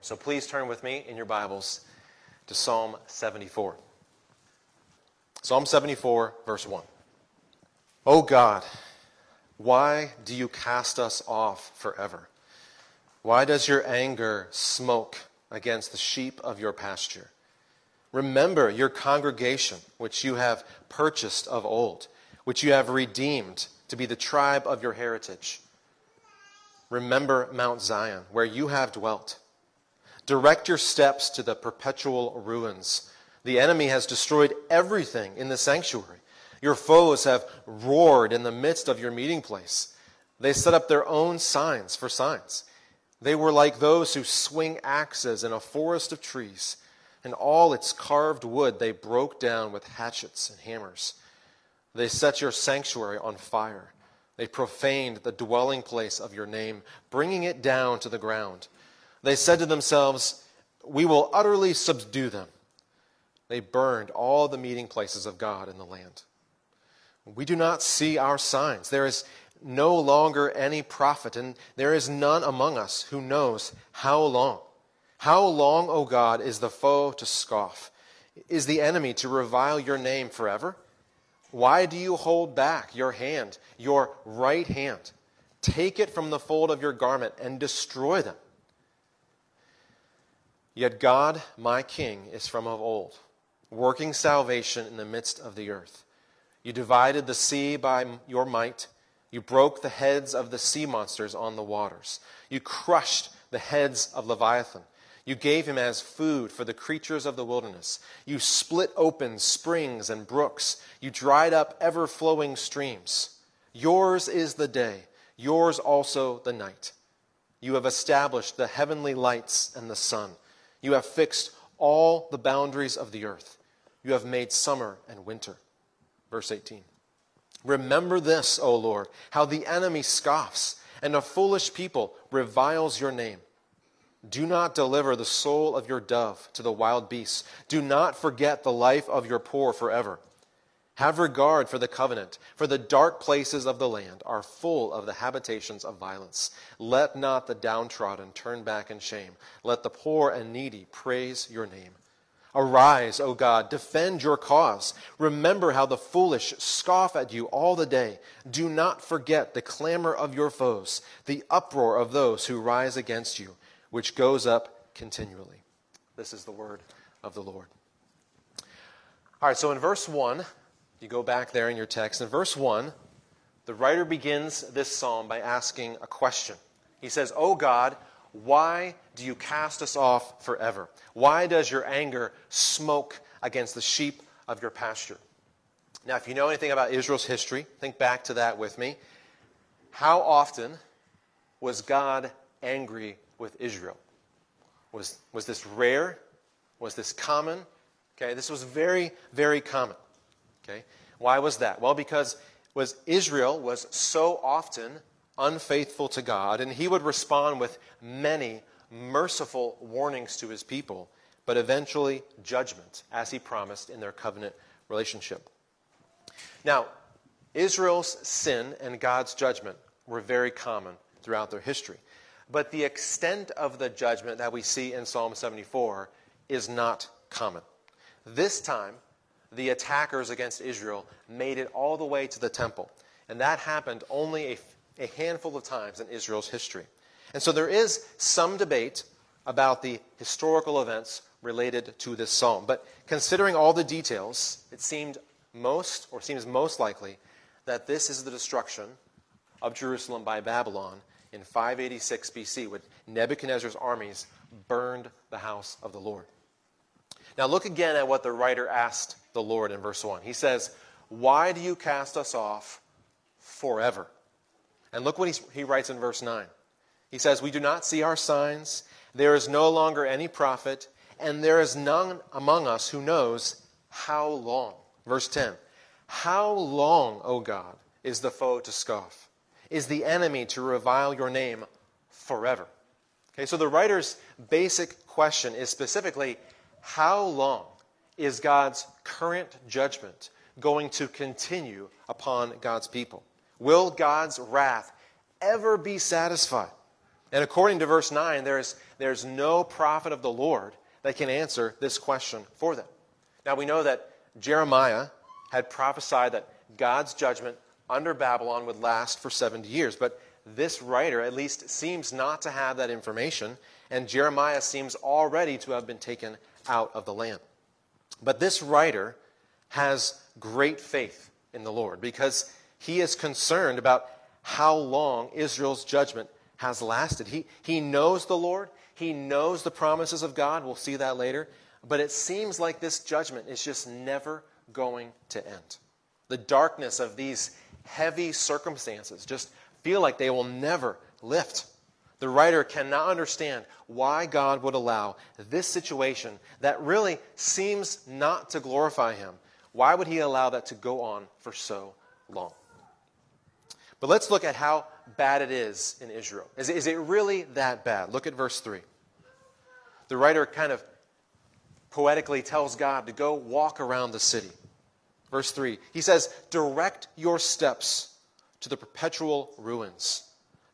So please turn with me in your Bibles to Psalm 74. Psalm 74, verse 1. O God, why do you cast us off forever? Why does your anger smoke against the sheep of your pasture? Remember your congregation, which you have purchased of old, which you have redeemed to be the tribe of your heritage. Remember Mount Zion, where you have dwelt Direct your steps to the perpetual ruins. The enemy has destroyed everything in the sanctuary. Your foes have roared in the midst of your meeting place. They set up their own signs for signs. They were like those who swing axes in a forest of trees, and all its carved wood they broke down with hatchets and hammers. They set your sanctuary on fire. They profaned the dwelling place of your name, bringing it down to the ground. They said to themselves, We will utterly subdue them. They burned all the meeting places of God in the land. We do not see our signs. There is no longer any prophet, and there is none among us who knows how long. How long, O God, is the foe to scoff? Is the enemy to revile your name forever? Why do you hold back your hand, your right hand? Take it from the fold of your garment and destroy them. Yet God, my King, is from of old, working salvation in the midst of the earth. You divided the sea by your might. You broke the heads of the sea monsters on the waters. You crushed the heads of Leviathan. You gave him as food for the creatures of the wilderness. You split open springs and brooks. You dried up ever flowing streams. Yours is the day, yours also the night. You have established the heavenly lights and the sun. You have fixed all the boundaries of the earth. You have made summer and winter. Verse 18. Remember this, O Lord, how the enemy scoffs, and a foolish people reviles your name. Do not deliver the soul of your dove to the wild beasts. Do not forget the life of your poor forever. Have regard for the covenant, for the dark places of the land are full of the habitations of violence. Let not the downtrodden turn back in shame. Let the poor and needy praise your name. Arise, O God, defend your cause. Remember how the foolish scoff at you all the day. Do not forget the clamor of your foes, the uproar of those who rise against you, which goes up continually. This is the word of the Lord. All right, so in verse 1, you go back there in your text. In verse 1, the writer begins this psalm by asking a question. He says, O God, why do you cast us off forever? Why does your anger smoke against the sheep of your pasture? Now, if you know anything about Israel's history, think back to that with me. How often was God angry with Israel? Was, was this rare? Was this common? Okay, this was very, very common. Okay? Why was that? Well, because was Israel was so often unfaithful to God, and he would respond with many merciful warnings to his people, but eventually judgment, as he promised in their covenant relationship. Now, Israel's sin and God's judgment were very common throughout their history. But the extent of the judgment that we see in Psalm 74 is not common. This time, the attackers against Israel made it all the way to the temple. And that happened only a, a handful of times in Israel's history. And so there is some debate about the historical events related to this psalm. But considering all the details, it seemed most, or seems most likely, that this is the destruction of Jerusalem by Babylon in 586 BC, when Nebuchadnezzar's armies burned the house of the Lord. Now, look again at what the writer asked the Lord in verse 1. He says, Why do you cast us off forever? And look what he he writes in verse 9. He says, We do not see our signs, there is no longer any prophet, and there is none among us who knows how long. Verse 10 How long, O God, is the foe to scoff? Is the enemy to revile your name forever? Okay, so the writer's basic question is specifically how long is God's current judgment going to continue upon God's people? Will God's wrath ever be satisfied? And according to verse 9, there is there's no prophet of the Lord that can answer this question for them. Now we know that Jeremiah had prophesied that God's judgment under Babylon would last for 70 years, but this writer at least seems not to have that information, and Jeremiah seems already to have been taken out of the land. But this writer has great faith in the Lord because he is concerned about how long Israel's judgment has lasted. He, he knows the Lord, he knows the promises of God. We'll see that later. But it seems like this judgment is just never going to end. The darkness of these heavy circumstances just feel like they will never lift. The writer cannot understand why God would allow this situation that really seems not to glorify him. Why would he allow that to go on for so long? But let's look at how bad it is in Israel. Is, it really that bad? Look at verse 3. The writer kind of poetically tells God to go walk around the city. Verse 3, he says, Direct your steps to the perpetual ruins.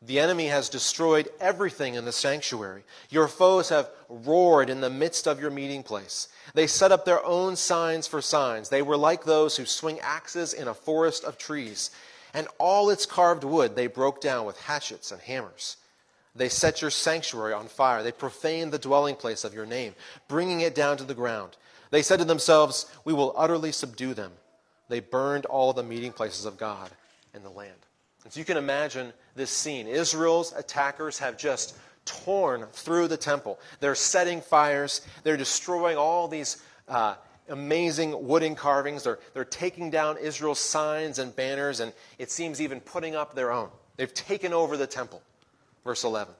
The enemy has destroyed everything in the sanctuary. Your foes have roared in the midst of your meeting place. They set up their own signs for signs. They were like those who swing axes in a forest of trees. And all its carved wood they broke down with hatchets and hammers. They set your sanctuary on fire. They profaned the dwelling place of your name, bringing it down to the ground. They said to themselves, We will utterly subdue them. They burned all the meeting places of God in the land. So you can imagine this scene. Israel's attackers have just torn through the temple. They're setting fires, they're destroying all these uh, amazing wooden carvings. They're, they're taking down Israel's signs and banners, and it seems even putting up their own. They've taken over the temple. Verse 11.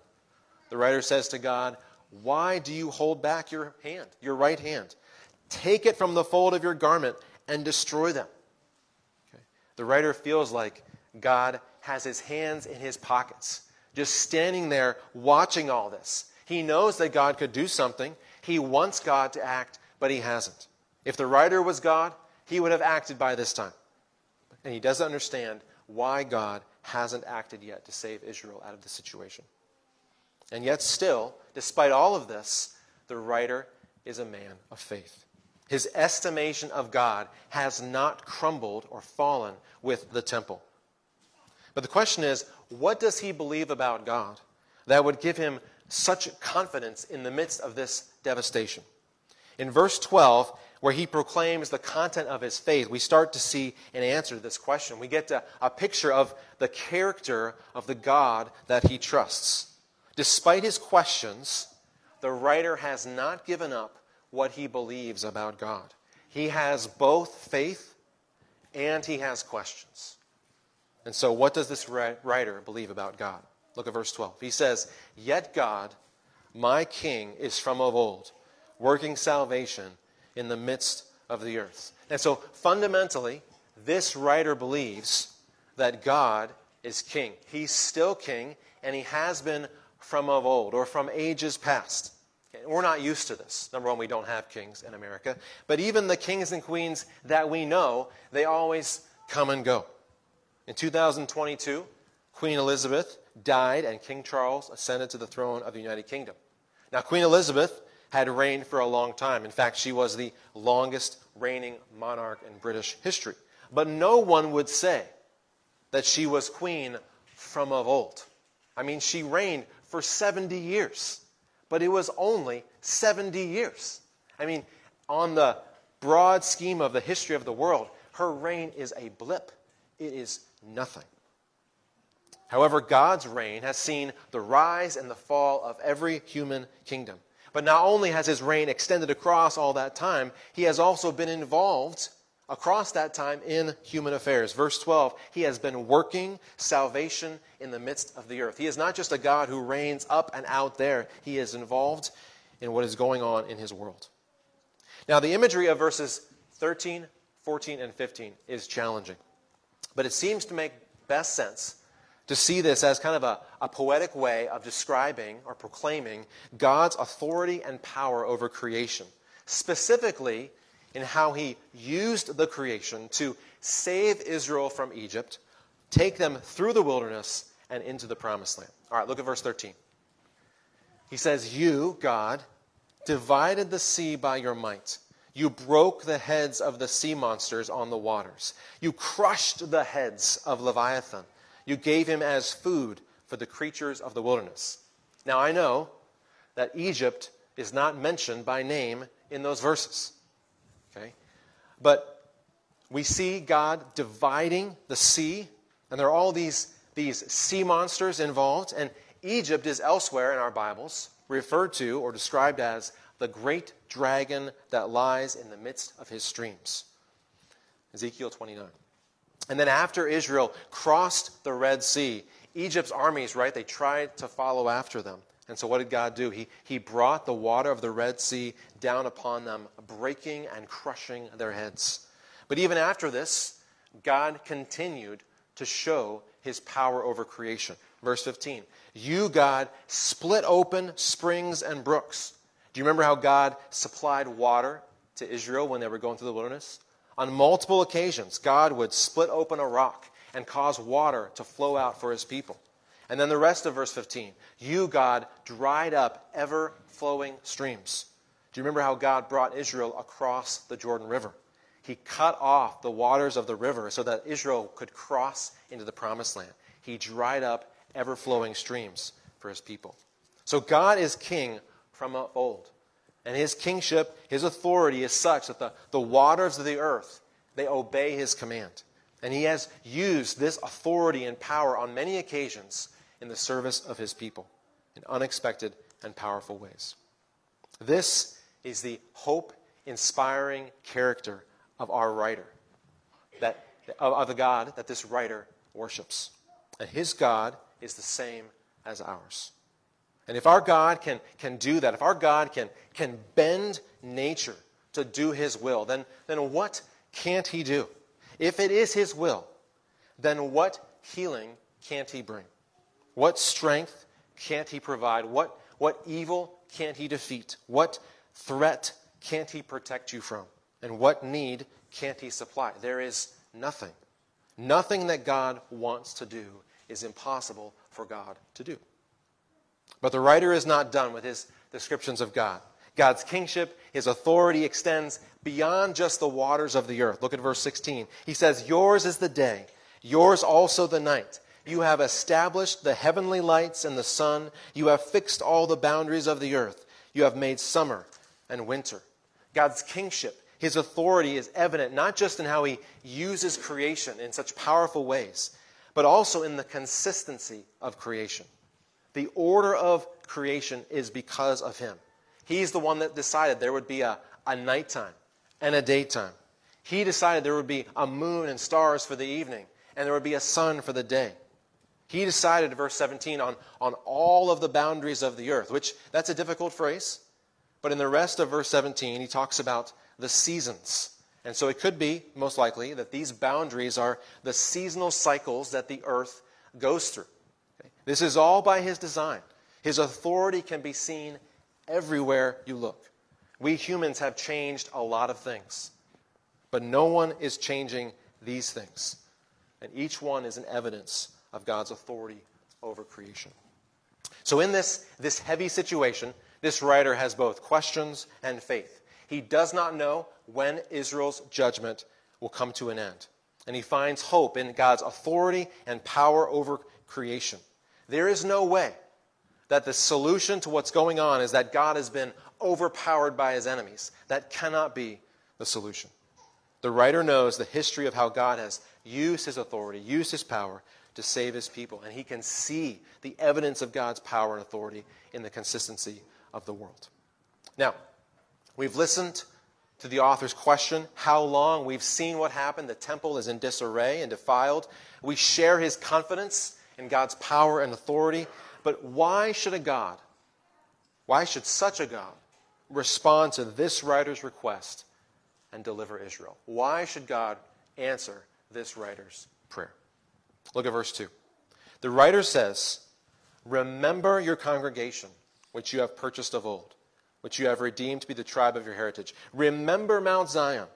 The writer says to God, Why do you hold back your hand, your right hand? Take it from the fold of your garment and destroy them. Okay. The writer feels like God has his hands in his pockets, just standing there watching all this. He knows that God could do something. He wants God to act, but he hasn't. If the writer was God, he would have acted by this time. And he doesn't understand why God hasn't acted yet to save Israel out of the situation. And yet, still, despite all of this, the writer is a man of faith. His estimation of God has not crumbled or fallen with the temple. But the question is what does he believe about God that would give him such confidence in the midst of this devastation? In verse 12, where he proclaims the content of his faith, we start to see an answer to this question. We get a, picture of the character of the God that he trusts. Despite his questions, the writer has not given up what he believes about God. He has both faith and he has questions. And so, what does this writer believe about God? Look at verse 12. He says, Yet God, my king, is from of old, working salvation in the midst of the earth. And so, fundamentally, this writer believes that God is king. He's still king, and he has been from of old or from ages past. We're not used to this. Number one, we don't have kings in America. But even the kings and queens that we know, they always come and go. In 2022, Queen Elizabeth died, and King Charles ascended to the throne of the United Kingdom. Now, Queen Elizabeth had reigned for a long time. In fact, she was the longest reigning monarch in British history. But no one would say that she was queen from of old. I mean, she reigned for 70 years, but it was only 70 years. I mean, on the broad scheme of the history of the world, her reign is a blip. It is nothing. However, God's reign has seen the rise and the fall of every human kingdom. But not only has his reign extended across all that time, he has also been involved across that time in human affairs. Verse 12, he has been working salvation in the midst of the earth. He is not just a God who reigns up and out there, he is involved in what is going on in his world. Now, the imagery of verses 13, 14, and 15 is challenging, but it seems to make best sense to see this as kind of a, a poetic way of describing or proclaiming God's authority and power over creation, specifically in how he used the creation to save Israel from Egypt, take them through the wilderness, and into the promised land. All right, look at verse 13. He says, You, God, divided the sea by your might. You broke the heads of the sea monsters on the waters. You crushed the heads of Leviathan. You gave him as food for the creatures of the wilderness. Now I know that Egypt is not mentioned by name in those verses. Okay? But we see God dividing the sea, and there are all these, these sea monsters involved, and Egypt is elsewhere in our Bibles referred to or described as the great dragon that lies in the midst of his streams. Ezekiel 29. And then after Israel crossed the Red Sea, Egypt's armies, right, they tried to follow after them. And so what did God do? He, he brought the water of the Red Sea down upon them, breaking and crushing their heads. But even after this, God continued to show his power over creation. Verse 15 You, God, split open springs and brooks do you remember how God supplied water to Israel when they were going through the wilderness? On multiple occasions, God would split open a rock and cause water to flow out for his people. And then the rest of verse 15 You, God, dried up ever flowing streams. Do you remember how God brought Israel across the Jordan River? He cut off the waters of the river so that Israel could cross into the promised land. He dried up ever flowing streams for his people. So God is king from of old. And his kingship, his authority is such that the, the waters of the earth, they obey his command. And he has used this authority and power on many occasions in the service of his people in unexpected and powerful ways. This is the hope inspiring character of our writer, that, of the God that this writer worships. And his God is the same as ours. And if our God can, can do that, if our God can, can bend nature to do his will, then, then what can't he do? If it is his will, then what healing can't he bring? What strength can't he provide? What, what evil can't he defeat? What threat can't he protect you from? And what need can't he supply? There is nothing. Nothing that God wants to do is impossible for God to do. But the writer is not done with his descriptions of God. God's kingship, his authority extends beyond just the waters of the earth. Look at verse 16. He says, Yours is the day, yours also the night. You have established the heavenly lights and the sun. You have fixed all the boundaries of the earth. You have made summer and winter. God's kingship, his authority is evident not just in how he uses creation in such powerful ways, but also in the consistency of creation. The order of creation is because of him. He's the one that decided there would be a, a nighttime and a daytime. He decided there would be a moon and stars for the evening, and there would be a sun for the day. He decided, verse 17, on, on all of the boundaries of the earth, which that's a difficult phrase. But in the rest of verse 17, he talks about the seasons. And so it could be, most likely, that these boundaries are the seasonal cycles that the earth goes through. This is all by his design. His authority can be seen everywhere you look. We humans have changed a lot of things, but no one is changing these things. And each one is an evidence of God's authority over creation. So, in this, this heavy situation, this writer has both questions and faith. He does not know when Israel's judgment will come to an end. And he finds hope in God's authority and power over creation. There is no way that the solution to what's going on is that God has been overpowered by his enemies. That cannot be the solution. The writer knows the history of how God has used his authority, used his power to save his people, and he can see the evidence of God's power and authority in the consistency of the world. Now, we've listened to the author's question how long? We've seen what happened. The temple is in disarray and defiled. We share his confidence in God's power and authority. But why should a God, why should such a God respond to this writer's request and deliver Israel? Why should God answer this writer's prayer? Look at verse 2. The writer says, Remember your congregation, which you have purchased of old, which you have redeemed to be the tribe of your heritage. Remember Mount Zion,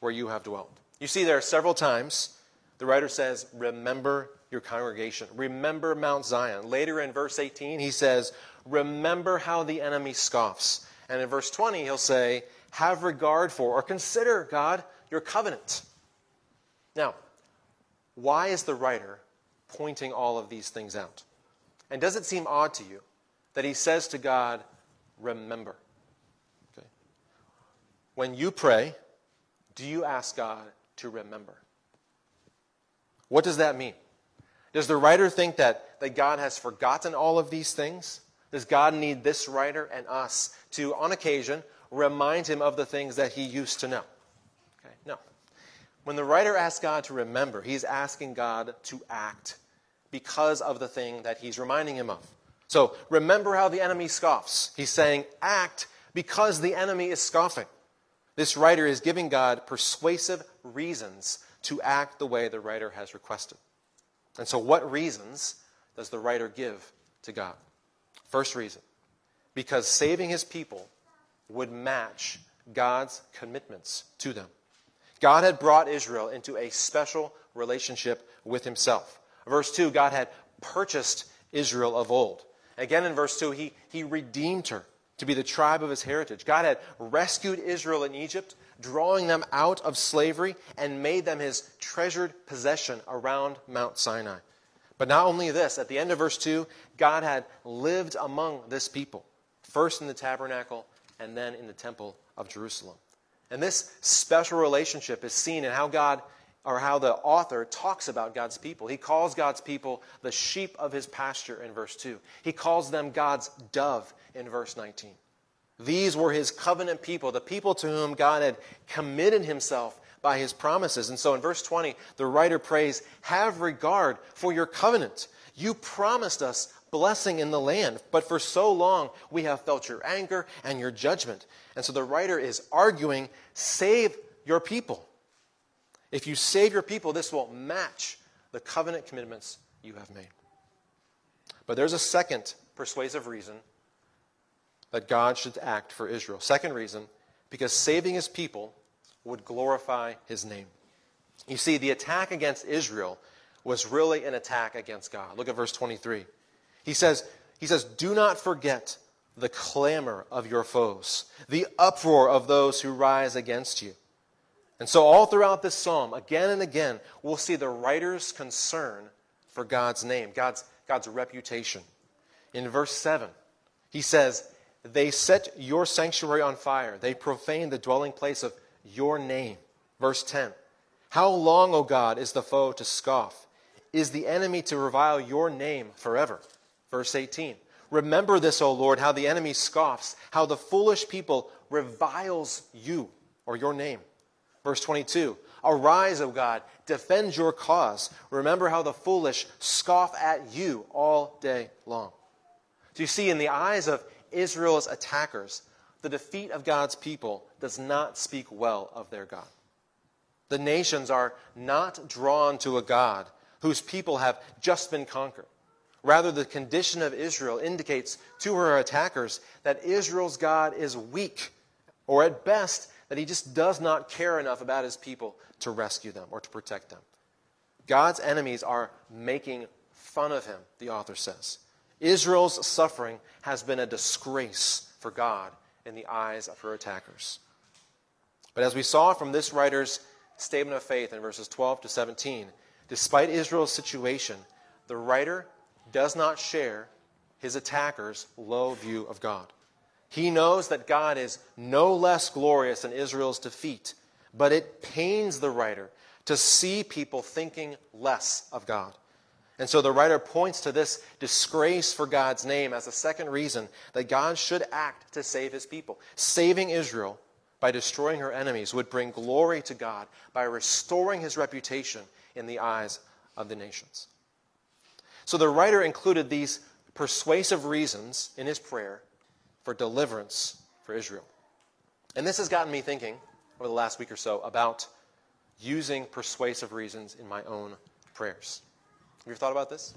where you have dwelt. You see, there are several times the writer says, Remember your congregation. Remember Mount Zion. Later in verse 18, he says, remember how the enemy scoffs. And in verse 20, he'll say, have regard for or consider, God, your covenant. Now, why is the writer pointing all of these things out? And does it seem odd to you that he says to God, remember? Okay. When you pray, do you ask God to remember? What does that mean? Does the writer think that, that God has forgotten all of these things? Does God need this writer and us to, on occasion, remind him of the things that he used to know? Okay, no. When the writer asks God to remember, he's asking God to act because of the thing that he's reminding him of. So remember how the enemy scoffs. He's saying, act because the enemy is scoffing. This writer is giving God persuasive reasons to act the way the writer has requested. And so, what reasons does the writer give to God? First reason because saving his people would match God's commitments to them. God had brought Israel into a special relationship with himself. Verse 2, God had purchased Israel of old. Again in verse 2, he, he redeemed her to be the tribe of his heritage. God had rescued Israel in Egypt, drawing them out of slavery, and made them his treasured possession around Mount Sinai. But not only this, at the end of verse 2, God had lived among this people, first in the tabernacle and then in the temple of Jerusalem. And this special relationship is seen in how God or how the author talks about God's people. He calls God's people the sheep of his pasture in verse 2. He calls them God's dove in verse 19. These were his covenant people, the people to whom God had committed himself by his promises. And so in verse 20, the writer prays, Have regard for your covenant. You promised us blessing in the land, but for so long we have felt your anger and your judgment. And so the writer is arguing, Save your people. If you save your people, this will match the covenant commitments you have made. But there's a second persuasive reason that God should act for Israel. Second reason, because saving his people would glorify his name. You see, the attack against Israel was really an attack against God. Look at verse 23. He says, he says, Do not forget the clamor of your foes, the uproar of those who rise against you. And so, all throughout this psalm, again and again, we'll see the writer's concern for God's name, God's, God's reputation. In verse 7, he says, They set your sanctuary on fire, they profane the dwelling place of your name. Verse 10, How long, O God, is the foe to scoff? Is the enemy to revile your name forever? Verse 18, Remember this, O Lord, how the enemy scoffs, how the foolish people reviles you or your name. Verse 22 Arise, O God, defend your cause. Remember how the foolish scoff at you all day long. So you see, in the eyes of Israel's attackers, the defeat of God's people does not speak well of their God. The nations are not drawn to a God whose people have just been conquered. Rather, the condition of Israel indicates to her attackers that Israel's God is weak, or at best, that he just does not care enough about his people to rescue them or to protect them. God's enemies are making fun of him, the author says. Israel's suffering has been a disgrace for God in the eyes of her attackers. But as we saw from this writer's statement of faith in verses 12 to 17, despite Israel's situation, the writer does not share his attackers' low view of God. He knows that God is no less glorious than Israel's defeat, but it pains the writer to see people thinking less of God. And so the writer points to this disgrace for God's name as a second reason that God should act to save his people. Saving Israel by destroying her enemies would bring glory to God by restoring his reputation in the eyes of the nations. So the writer included these persuasive reasons in his prayer for deliverance for Israel. And this has gotten me thinking over the last week or so about using persuasive reasons in my own prayers. Have you ever thought about this?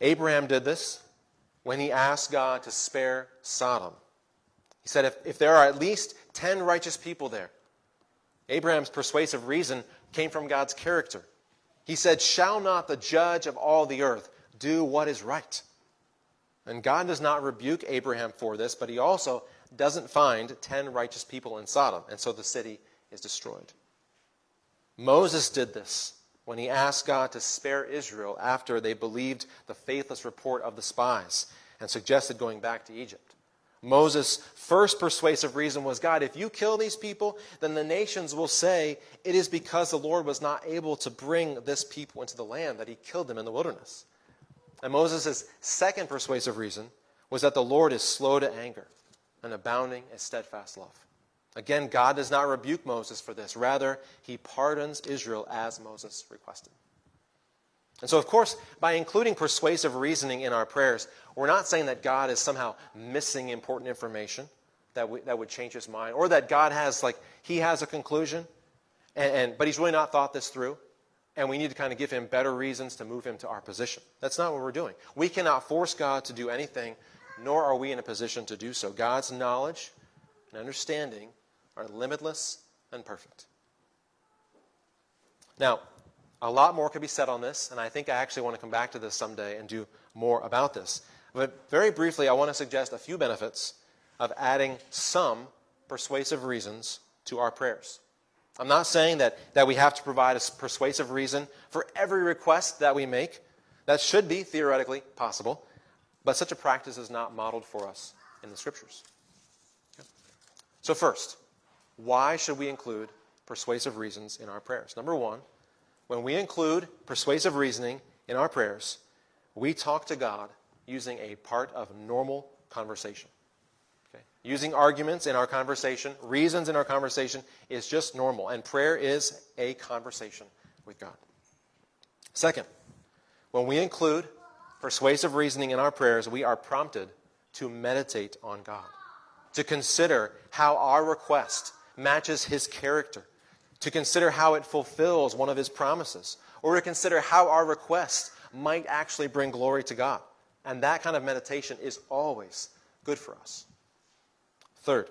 Abraham did this when he asked God to spare Sodom. He said, if, if there are at least 10 righteous people there, Abraham's persuasive reason came from God's character. He said, Shall not the judge of all the earth do what is right? And God does not rebuke Abraham for this, but he also doesn't find 10 righteous people in Sodom, and so the city is destroyed. Moses did this when he asked God to spare Israel after they believed the faithless report of the spies and suggested going back to Egypt. Moses' first persuasive reason was God, if you kill these people, then the nations will say it is because the Lord was not able to bring this people into the land that he killed them in the wilderness. And Moses' second persuasive reason was that the Lord is slow to anger and abounding in steadfast love. Again, God does not rebuke Moses for this. Rather, he pardons Israel as Moses requested. And so, of course, by including persuasive reasoning in our prayers, we're not saying that God is somehow missing important information that, we, that would change his mind, or that God has, like, he has a conclusion, and, and, but he's really not thought this through, and we need to kind of give him better reasons to move him to our position. That's not what we're doing. We cannot force God to do anything, nor are we in a position to do so. God's knowledge and understanding are limitless and perfect. Now, a lot more could be said on this, and I think I actually want to come back to this someday and do more about this. But very briefly, I want to suggest a few benefits of adding some persuasive reasons to our prayers. I'm not saying that, that we have to provide a persuasive reason for every request that we make. That should be theoretically possible, but such a practice is not modeled for us in the scriptures. So, first, why should we include persuasive reasons in our prayers? Number one, when we include persuasive reasoning in our prayers, we talk to God using a part of normal conversation. Using arguments in our conversation, reasons in our conversation is just normal, and prayer is a conversation with God. Second, when we include persuasive reasoning in our prayers, we are prompted to meditate on God, to consider how our request matches his character, to consider how it fulfills one of his promises, or to consider how our request might actually bring glory to God. And that kind of meditation is always good for us. Third,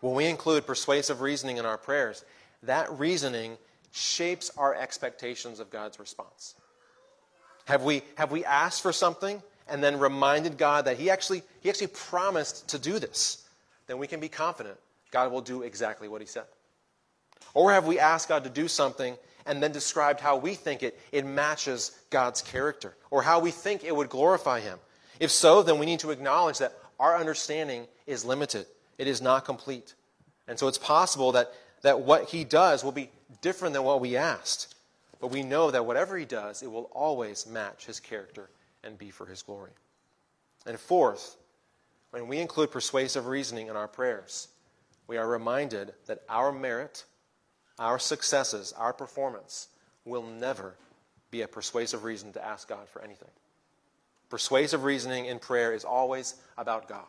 when we include persuasive reasoning in our prayers, that reasoning shapes our expectations of God's response. Have we, have we asked for something and then reminded God that he actually, he actually promised to do this? Then we can be confident God will do exactly what he said. Or have we asked God to do something and then described how we think it, it matches God's character or how we think it would glorify him? If so, then we need to acknowledge that our understanding is limited. It is not complete. And so it's possible that, that what he does will be different than what we asked. But we know that whatever he does, it will always match his character and be for his glory. And fourth, when we include persuasive reasoning in our prayers, we are reminded that our merit, our successes, our performance will never be a persuasive reason to ask God for anything. Persuasive reasoning in prayer is always about God,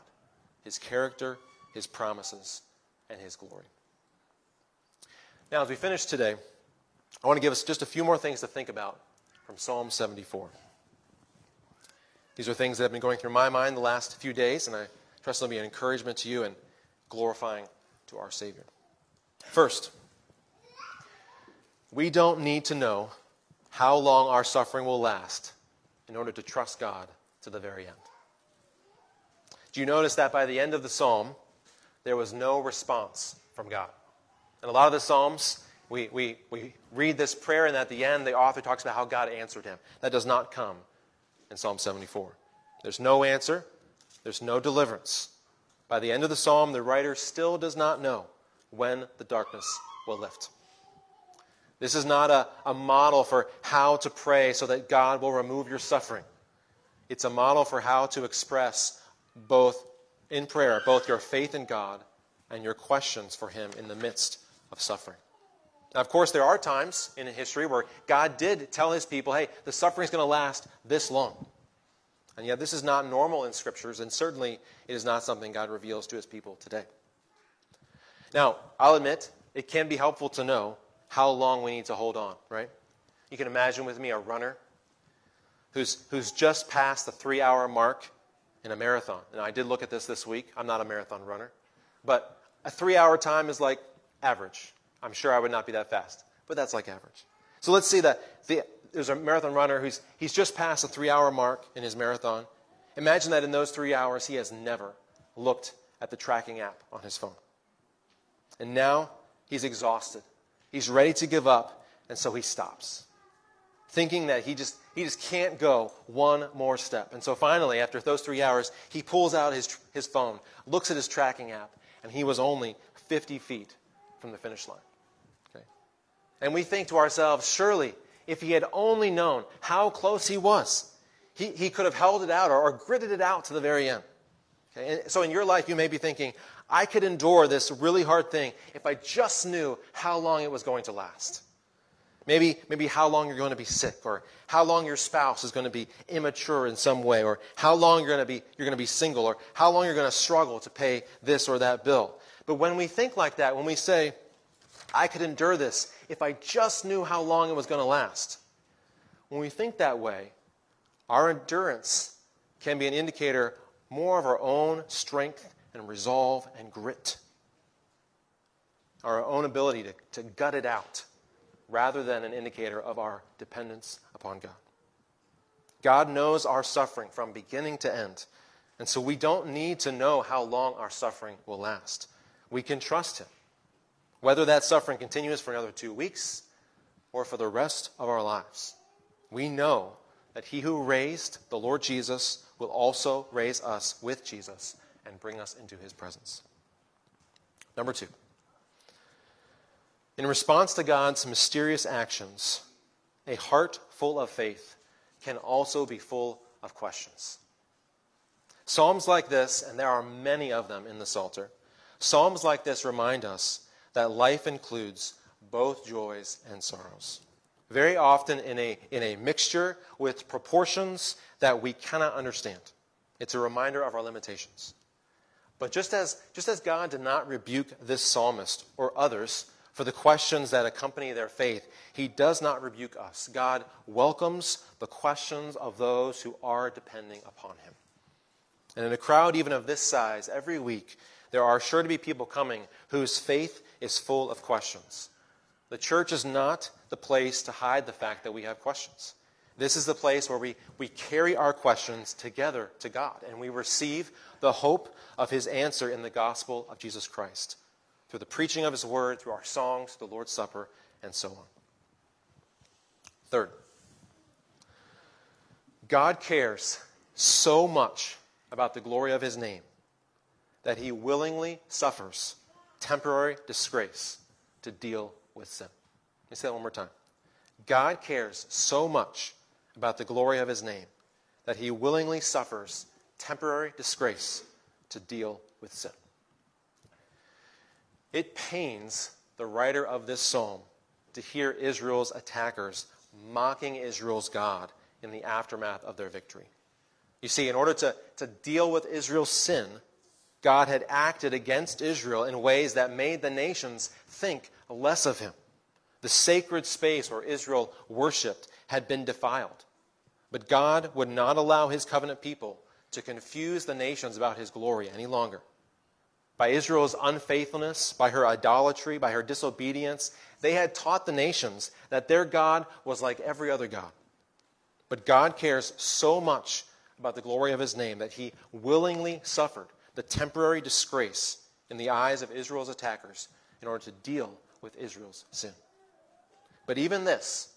His character, His promises, and His glory. Now, as we finish today, I want to give us just a few more things to think about from Psalm 74. These are things that have been going through my mind the last few days, and I trust they'll be an encouragement to you and glorifying to our Savior. First, we don't need to know how long our suffering will last in order to trust God to the very end. Do you notice that by the end of the psalm, there was no response from God? In a lot of the psalms, we, we, we read this prayer, and at the end, the author talks about how God answered him. That does not come in Psalm 74. There's no answer, there's no deliverance. By the end of the psalm, the writer still does not know when the darkness will lift. This is not a, a model for how to pray so that God will remove your suffering. It's a model for how to express both in prayer, both your faith in God and your questions for Him in the midst of suffering. Now, of course, there are times in history where God did tell His people, hey, the suffering is going to last this long. And yet, this is not normal in scriptures, and certainly it is not something God reveals to his people today. Now, I'll admit, it can be helpful to know how long we need to hold on, right? You can imagine with me a runner who's, who's just passed the three hour mark in a marathon. And I did look at this this week. I'm not a marathon runner. But a three hour time is like average. I'm sure I would not be that fast, but that's like average. So let's see that the, there's a marathon runner who's he's just passed the three hour mark in his marathon, Imagine that in those three hours, he has never looked at the tracking app on his phone. And now he's exhausted. He's ready to give up, and so he stops, thinking that he just, he just can't go one more step. And so finally, after those three hours, he pulls out his, his phone, looks at his tracking app, and he was only 50 feet from the finish line. Okay? And we think to ourselves, surely, if he had only known how close he was, he, he could have held it out or, or gritted it out to the very end. Okay? And so in your life, you may be thinking, I could endure this really hard thing if I just knew how long it was going to last. Maybe, maybe how long you're going to be sick, or how long your spouse is going to be immature in some way, or how long you're going to be, you're going to be single, or how long you're going to struggle to pay this or that bill. But when we think like that, when we say, I could endure this if I just knew how long it was going to last, when we think that way, our endurance can be an indicator more of our own strength and resolve and grit, our own ability to, to gut it out, rather than an indicator of our dependence upon God. God knows our suffering from beginning to end, and so we don't need to know how long our suffering will last. We can trust Him. Whether that suffering continues for another two weeks or for the rest of our lives, we know that He who raised the Lord Jesus will also raise us with Jesus and bring us into his presence. Number two, in response to God's mysterious actions, a heart full of faith can also be full of questions. Psalms like this, and there are many of them in the Psalter, Psalms like this remind us that life includes both joys and sorrows. Very often in a, in a mixture with proportions that we cannot understand. It's a reminder of our limitations. But just as, just as God did not rebuke this psalmist or others for the questions that accompany their faith, he does not rebuke us. God welcomes the questions of those who are depending upon him. And in a crowd even of this size, every week, there are sure to be people coming whose faith is full of questions. The church is not the place to hide the fact that we have questions. This is the place where we, we carry our questions together to God and we receive the hope of his answer in the gospel of Jesus Christ through the preaching of his word, through our songs, the Lord's Supper, and so on. Third, God cares so much about the glory of his name that he willingly suffers temporary disgrace to deal with sin. Let me say that one more time. God cares so much about the glory of his name that he willingly suffers temporary disgrace to deal with sin. It pains the writer of this psalm to hear Israel's attackers mocking Israel's God in the aftermath of their victory. You see, in order to, to deal with Israel's sin, God had acted against Israel in ways that made the nations think less of him. The sacred space where Israel worshiped had been defiled. But God would not allow his covenant people to confuse the nations about his glory any longer. By Israel's unfaithfulness, by her idolatry, by her disobedience, they had taught the nations that their God was like every other God. But God cares so much about the glory of his name that he willingly suffered the temporary disgrace in the eyes of Israel's attackers in order to deal with Israel's sin. But even this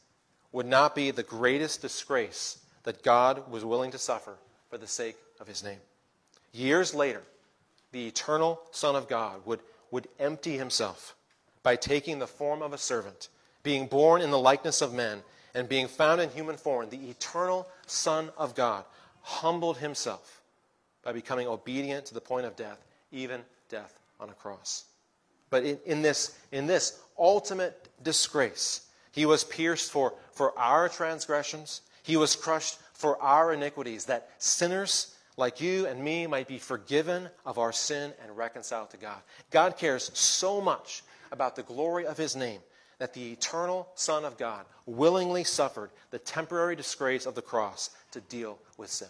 would not be the greatest disgrace that God was willing to suffer for the sake of his name. Years later, the eternal Son of God would, would empty himself by taking the form of a servant, being born in the likeness of men, and being found in human form. The eternal Son of God humbled himself by becoming obedient to the point of death, even death on a cross. But in, in, this, in this ultimate disgrace, he was pierced for, for our transgressions, he was crushed for our iniquities, that sinners like you and me might be forgiven of our sin and reconciled to God. God cares so much about the glory of his name that the eternal Son of God willingly suffered the temporary disgrace of the cross to deal with sin.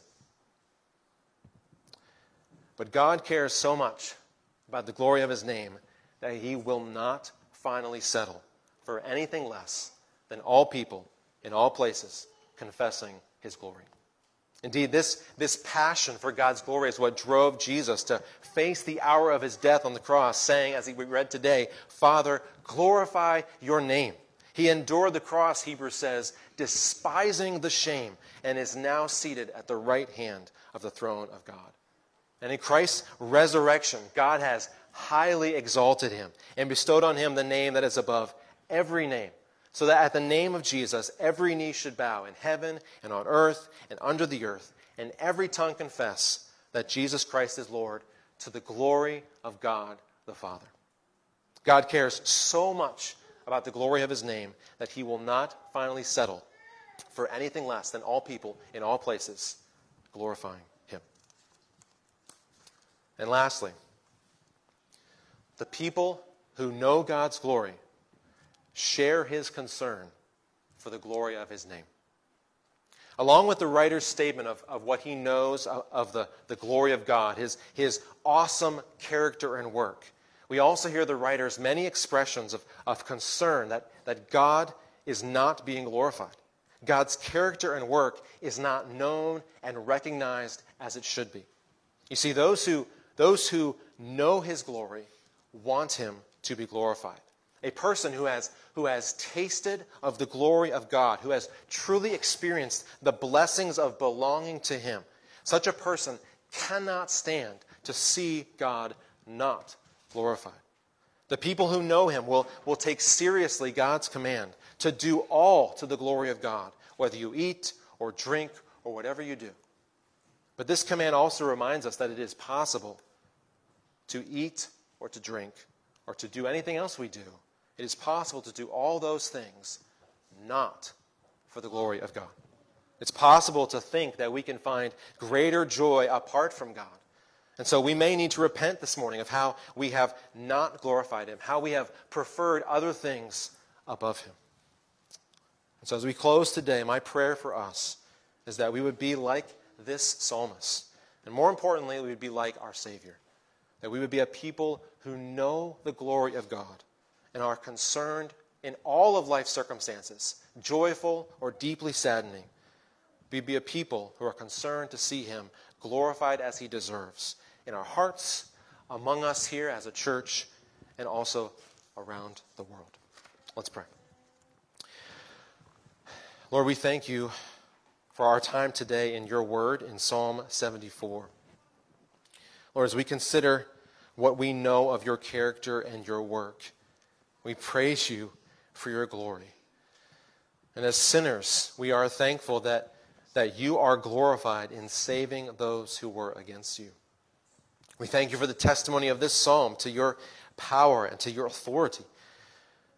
But God cares so much about the glory of his name that he will not finally settle for anything less than all people in all places confessing his glory. Indeed, this, this passion for God's glory is what drove Jesus to face the hour of his death on the cross, saying, as we read today, Father, glorify your name. He endured the cross, Hebrews says, despising the shame, and is now seated at the right hand of the throne of God. And in Christ's resurrection, God has highly exalted him and bestowed on him the name that is above every name, so that at the name of Jesus, every knee should bow in heaven and on earth and under the earth, and every tongue confess that Jesus Christ is Lord to the glory of God the Father. God cares so much about the glory of his name that he will not finally settle for anything less than all people in all places glorifying him. And lastly, the people who know God's glory share his concern for the glory of his name. Along with the writer's statement of, of what he knows of, of the, the glory of God, his, his awesome character and work, we also hear the writer's many expressions of, of concern that, that God is not being glorified. God's character and work is not known and recognized as it should be. You see, those who, those who know his glory want him to be glorified. A person who has, who has tasted of the glory of God, who has truly experienced the blessings of belonging to him, such a person cannot stand to see God not glorified. The people who know him will, will take seriously God's command to do all to the glory of God, whether you eat or drink or whatever you do. But this command also reminds us that it is possible to eat or to drink or to do anything else we do. It is possible to do all those things not for the glory of God. It's possible to think that we can find greater joy apart from God. And so we may need to repent this morning of how we have not glorified Him, how we have preferred other things above Him. And so as we close today, my prayer for us is that we would be like this psalmist. And more importantly, we would be like our Savior. That we would be a people who know the glory of God and are concerned in all of life's circumstances, joyful or deeply saddening. We be a people who are concerned to see Him glorified as He deserves in our hearts, among us here as a church, and also around the world. Let's pray. Lord, we thank you for our time today in your word in Psalm 74. Lord, as we consider what we know of your character and your work, we praise you for your glory. And as sinners, we are thankful that, that you are glorified in saving those who were against you. We thank you for the testimony of this psalm to your power and to your authority.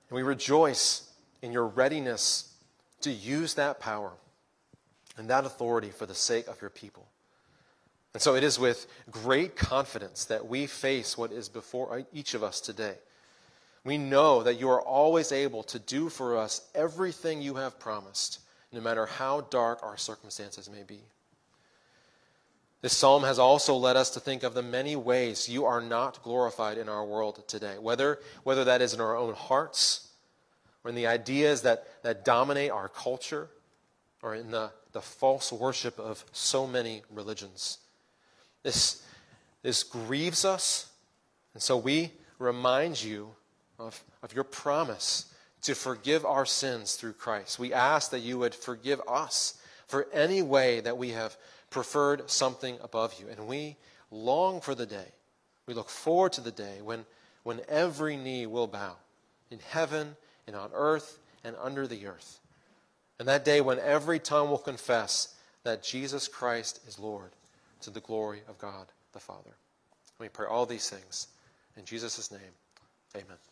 And we rejoice in your readiness to use that power and that authority for the sake of your people. And so it is with great confidence that we face what is before each of us today. We know that you are always able to do for us everything you have promised, no matter how dark our circumstances may be. This psalm has also led us to think of the many ways you are not glorified in our world today, whether, whether that is in our own hearts, or in the ideas that, that dominate our culture, or in the, the false worship of so many religions. This, this grieves us, and so we remind you of, of your promise to forgive our sins through Christ. We ask that you would forgive us for any way that we have preferred something above you. And we long for the day, we look forward to the day when, when every knee will bow in heaven and on earth and under the earth. And that day when every tongue will confess that Jesus Christ is Lord to the glory of God the Father. We pray all these things in Jesus' name. Amen.